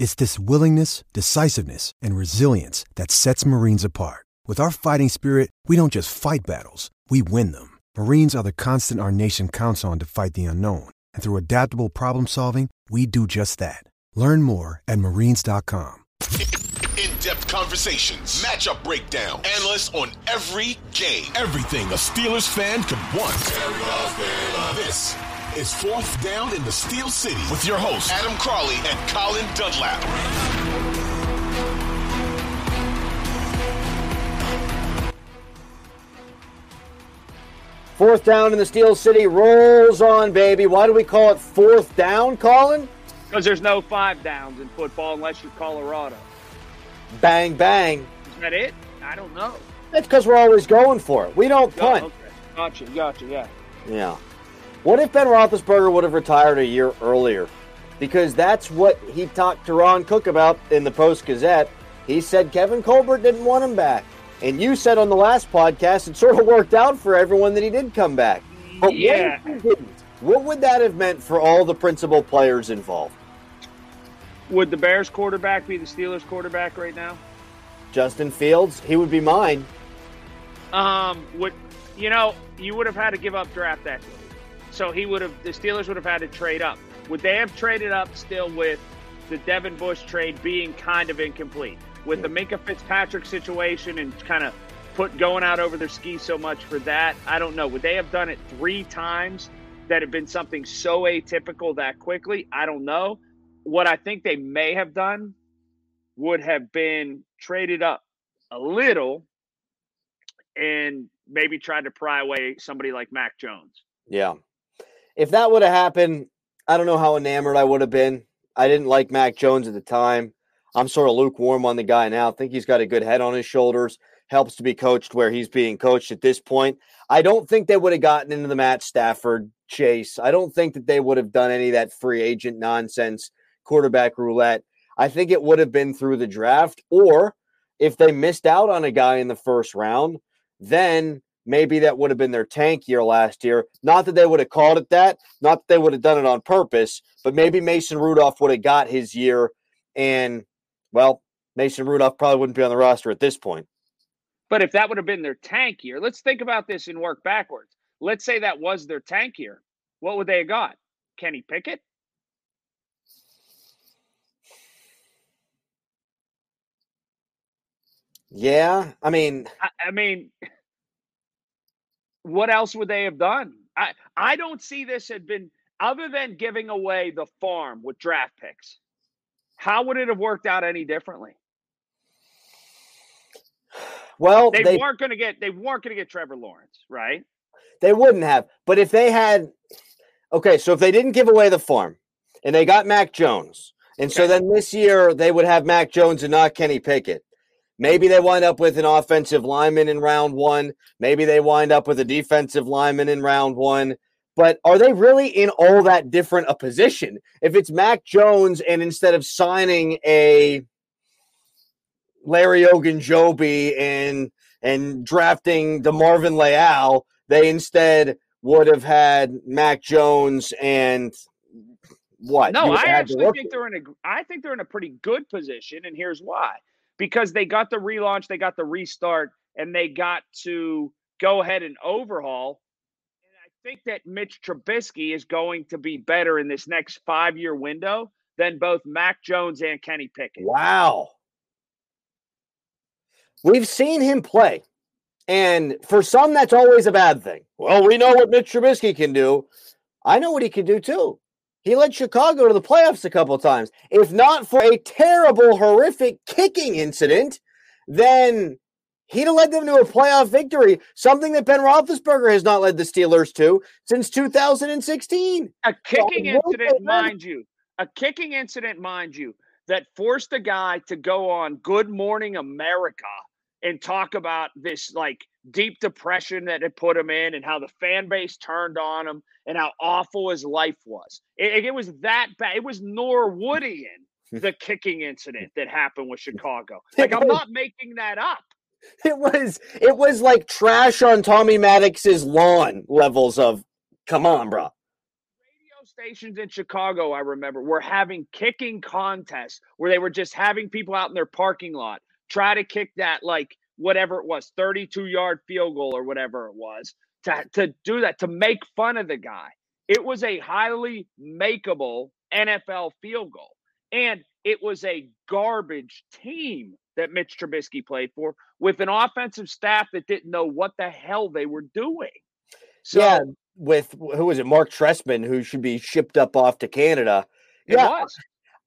It's this willingness, decisiveness, and resilience that sets Marines apart. With our fighting spirit, we don't just fight battles, we win them. Marines are the constant our nation counts on to fight the unknown. And through adaptable problem solving, we do just that. Learn more at marines.com. In-depth conversations, matchup breakdown, analysts on every game, everything a Steelers fan could want. Is Fourth Down in the Steel City with your hosts Adam Crawley and Colin Dunlap. Fourth down in the Steel City rolls on, baby. Why do we call it fourth down, Colin? Because there's no five downs in football unless you're Colorado. Bang, bang. Is that it? I don't know. That's because we're always going for it. We don't Oh, punt. okay. Gotcha, gotcha, yeah. Yeah. What if Ben Roethlisberger would have retired a year earlier? Because that's what he talked to Ron Cook about in the Post Gazette. He said Kevin Colbert didn't want him back. And you said on the last podcast it sort of worked out for everyone that he did come back. But Yeah. what if he didn't? What would that have meant for all the principal players involved? Would the Bears quarterback be the Steelers quarterback right now? Justin Fields, he would be mine. Um, would you know you would have had to give up draft equity, so he would have the Steelers would have had to trade up. Would they have traded up still with the Devin Bush trade being kind of incomplete with the Minkah Fitzpatrick situation and kind of put going out over their skis so much for that? I don't know. Would they have done it three times that had been something so atypical that quickly? I don't know. What I think they may have done would have been traded up a little and maybe tried to pry away somebody like Mac Jones. Yeah. If that would have happened, I don't know how enamored I would have been. I didn't like Mac Jones at the time. I'm sort of lukewarm on the guy now. I think he's got a good head on his shoulders. Helps to be coached where he's being coached at this point. I don't think they would have gotten into the Matt Stafford chase. I don't think that they would have done any of that free agent nonsense, quarterback roulette. I think it would have been through the draft, or if they missed out on a guy in the first round, then maybe that would have been their tank year last year. Not that they would have called it that, not that they would have done it on purpose, but maybe Mason Rudolph would have got his year. And, well, Mason Rudolph probably wouldn't be on the roster at this point. But if that would have been their tank year, let's think about this and work backwards. Let's say that was their tank year. What would they have got? Kenny Pickett? Yeah. I mean, I, I mean, what else would they have done? I, I don't see this had been other than giving away the farm with draft picks. How would it have worked out any differently? well, They, they, weren't going to get they weren't going to get Trevor Lawrence, right? they wouldn't have. But if they had, okay, so if they didn't give away the farm and they got Mac Jones, and so then this year they would have Mac Jones and not Kenny Pickett. Maybe they wind up with an offensive lineman in round one. Maybe they wind up with a defensive lineman in round one. But are they really in all that different a position? If it's Mac Jones and instead of signing a Larry Ogunjobi and and drafting DeMarvin Leal, they instead would have had Mac Jones and what? No, I have had the actually think they're in a. I think they're in a pretty good position, and here's why: because they got the relaunch, they got the restart, and they got to go ahead and overhaul. And I think that Mitch Trubisky is going to be better in this next five-year window than both Mac Jones and Kenny Pickett. Wow. We've seen him play. And for some, that's always a bad thing. Well, we know what Mitch Trubisky can do. I know what he can do too. He led Chicago to the playoffs a couple of times. If not for a terrible, horrific kicking incident, then he'd have led them to a playoff victory, something that Ben Roethlisberger has not led the Steelers to since 2016. A kicking at incident, mind you, a kicking incident, mind you. that forced a guy to go on Good Morning America and talk about this like deep depression that it put him in and how the fan base turned on him and how awful his life was. It, it was that bad. It was Norwoodian, the kicking incident that happened with Chicago. Like I'm not making that up. It was it was like trash on Tommy Maddox's lawn levels of come on, bro. Radio stations in Chicago, I remember, were having kicking contests where they were just having people out in their parking lot try to kick that like whatever it was, 32 yard field goal or whatever it was, to, to do that, to make fun of the guy. It was a highly makeable NFL field goal. And it was a garbage team that Mitch Trubisky played for with an offensive staff that didn't know what the hell they were doing. So, yeah, with who was it, Mark Trestman, who should be shipped up off to Canada. yeah, was.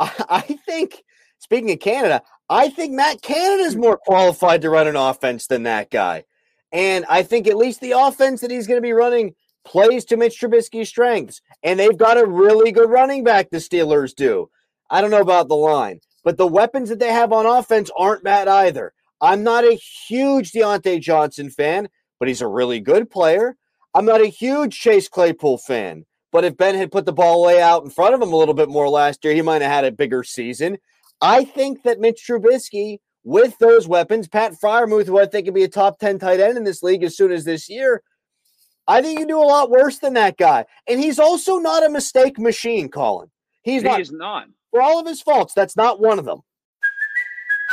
I, I think speaking of Canada, I think Matt Canada is more qualified to run an offense than that guy. And I think at least the offense that he's going to be running plays to Mitch Trubisky's strengths. And they've got a really good running back, the Steelers do. I don't know about the line, but the weapons that they have on offense aren't bad either. I'm not a huge Diontae Johnson fan, but he's a really good player. I'm not a huge Chase Claypool fan, but if Ben had put the ball way out in front of him a little bit more last year, he might have had a bigger season. I think that Mitch Trubisky, with those weapons, Pat Freiermuth, who I think could be a top 10 tight end in this league as soon as this year, I think you do a lot worse than that guy. And he's also not a mistake machine, Colin. He's he not. Is not. For all of his faults, that's not one of them.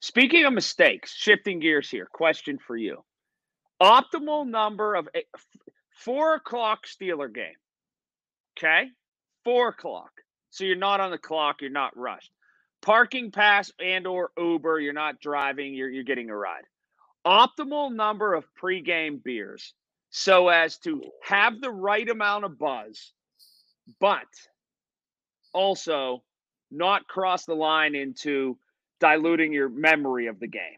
Speaking of mistakes, shifting gears here, question for you. Optimal number of eight, four o'clock Steeler game. Okay. Four o'clock. So you're not on the clock, you're not rushed. Parking pass and or Uber, you're not driving, you're you're getting a ride. Optimal number of pregame beers so as to have the right amount of buzz, but also not cross the line into diluting your memory of the game.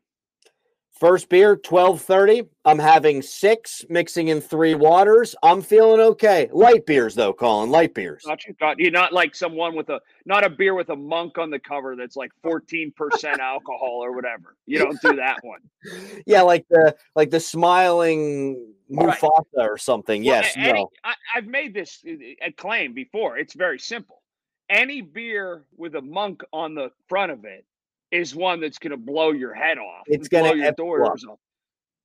First beer, 1230. I'm having six, mixing in three waters. I'm feeling okay. Light beers, though, Colin. Light beers. Not you got you're not like someone with a not a beer with a monk on the cover that's like 14% alcohol or whatever. You don't do that one. Yeah, like the like the smiling Mufasa right. or something. Well, yes. Any, no. I, I've made this uh, a claim before. It's very simple. Any beer with a monk on the front of it is one that's going to blow your head off. It's going to blow your doors off.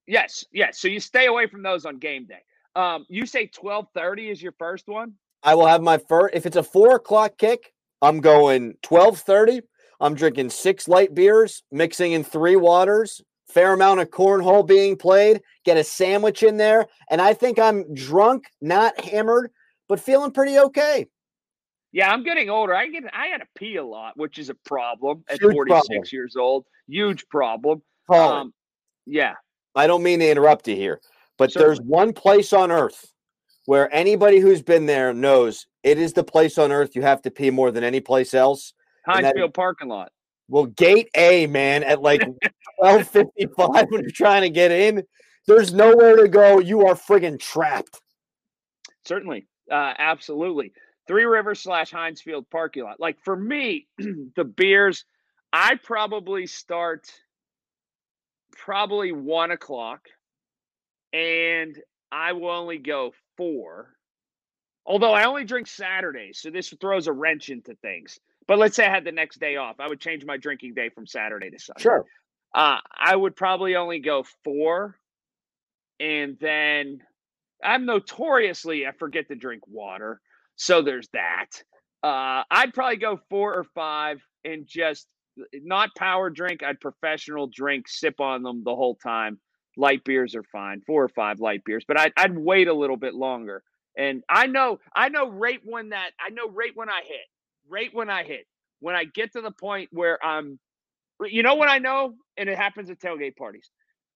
Yes, yes. So you stay away from those on game day. Um, you say twelve thirty is your first one. I will have my first. If it's a four o'clock kick, I'm going twelve thirty. I'm drinking six light beers, mixing in three waters, fair amount of cornhole being played, get a sandwich in there, and I think I'm drunk, not hammered, but feeling pretty okay. Yeah, I'm getting older. I get I had to pee a lot, which is a problem at Huge 46 problem. years old. Huge problem. Um, yeah. I don't mean to interrupt you here, but Certainly. there's one place on earth where anybody who's been there knows it is the place on earth you have to pee more than any place else. Heinz Field parking lot. Well, gate A, man, at like 1255 when you're trying to get in, there's nowhere to go. You are friggin' trapped. Certainly. Uh, absolutely. Three Rivers slash Heinz Field parking lot. Like for me, the beers, I probably start probably one o'clock and I will only go four. Although I only drink Saturdays, so this throws a wrench into things. But let's say I had the next day off, I would change my drinking day from Saturday to Sunday. Sure. Uh, I would probably only go four, and then I'm notoriously I forget to drink water. So there's that. Uh, I'd probably go four or five and just not power drink. I'd professional drink, sip on them the whole time. Light beers are fine, four or five light beers, but I'd, I'd wait a little bit longer. And I know, I know right when that, I know right when I hit, right when I hit, when I get to the point where I'm You know what I know, and it happens at tailgate parties.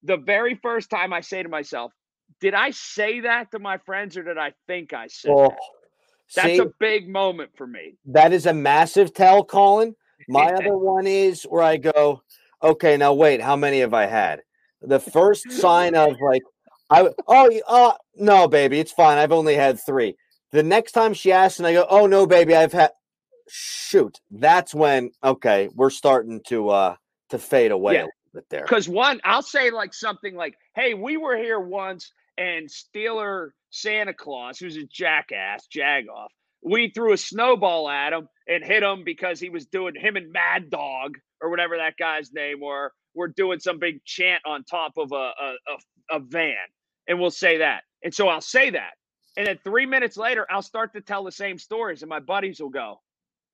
The very first time I say to myself, "Did I say that to my friends, or did I think I said Oh, that?" That's see, a big moment for me. that is a massive tell, Colin. My other one is where I go, okay, now wait, how many have I had? The first sign of like, I oh uh no, baby, it's fine. I've only had three. The next time she asks, and I go, oh no, baby, I've had. Shoot, that's when okay, we're starting to uh to fade away Yeah. a little bit there. Because one, I'll say like something like, "Hey, we were here once, and Steeler Santa Claus, who's a jackass, jagoff, we threw a snowball at him and hit him because he was doing him and Mad Dog or whatever that guy's name were. We're doing some big chant on top of a a, a, a van, and we'll say that. And so I'll say that, and then three minutes later, I'll start to tell the same stories, and my buddies will go,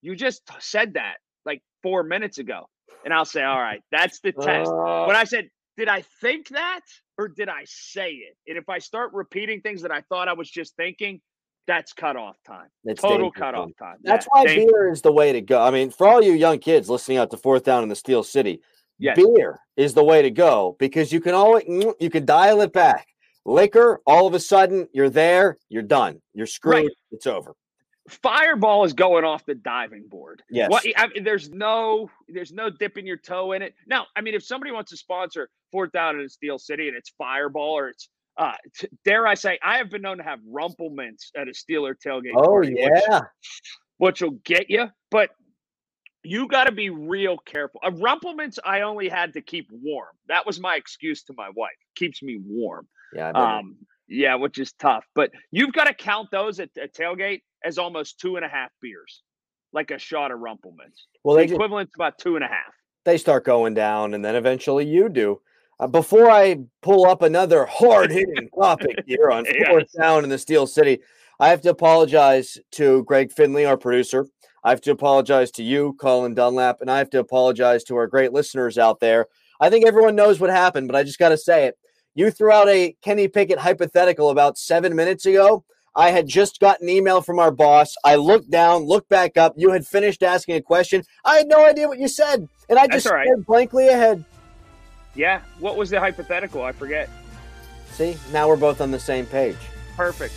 "You just said that like four minutes ago," and I'll say, "All right, that's the test." Uh, when I said, "Did I think that or did I say it?" And if I start repeating things that I thought I was just thinking, that's cutoff time. It's Total dangerous, cutoff time. That's Yeah, why thank- beer is the way to go. I mean, for all you young kids listening out to fourth down in the Steel City, Yes. beer is the way to go because you can always you can dial it back. Liquor, all of a sudden, you're there, you're done, you're screwed, Right. it's over. Fireball is going off the diving board. Yes. What I mean, there's no there's no dipping your toe in it. Now, I mean, if somebody wants to sponsor fourth down in Steel City and it's Fireball or it's uh t- dare I say, I have been known to have Rumple Minze at a Steeler tailgate. Oh party, which- yeah, which will get you. But you got to be real careful. A Rumple Minze I only had to keep warm. That was my excuse to my wife. Keeps me warm. yeah. I. Um, yeah, which is tough. But you've got to count those at, at tailgate as almost two and a half beers, like a shot of Rumple Minze. well, The they just, equivalent to about two and a half. they start going down, and then eventually you do. Uh, before I pull up another hard hitting topic here on Yes. fourth down in the Steel City, I have to apologize to Greg Finley, our producer. I have to apologize to you, Colin Dunlap, and I have to apologize to our great listeners out there. I think everyone knows what happened, but I just got to say it. You threw out a Kenny Pickett hypothetical about seven minutes ago. I had just gotten an email from our boss. I looked down, looked back up. You had finished asking a question. I had no idea what you said, and I That's just right. stared blankly ahead. Yeah. What was the hypothetical? I forget. See, now we're both on the same page. Perfect.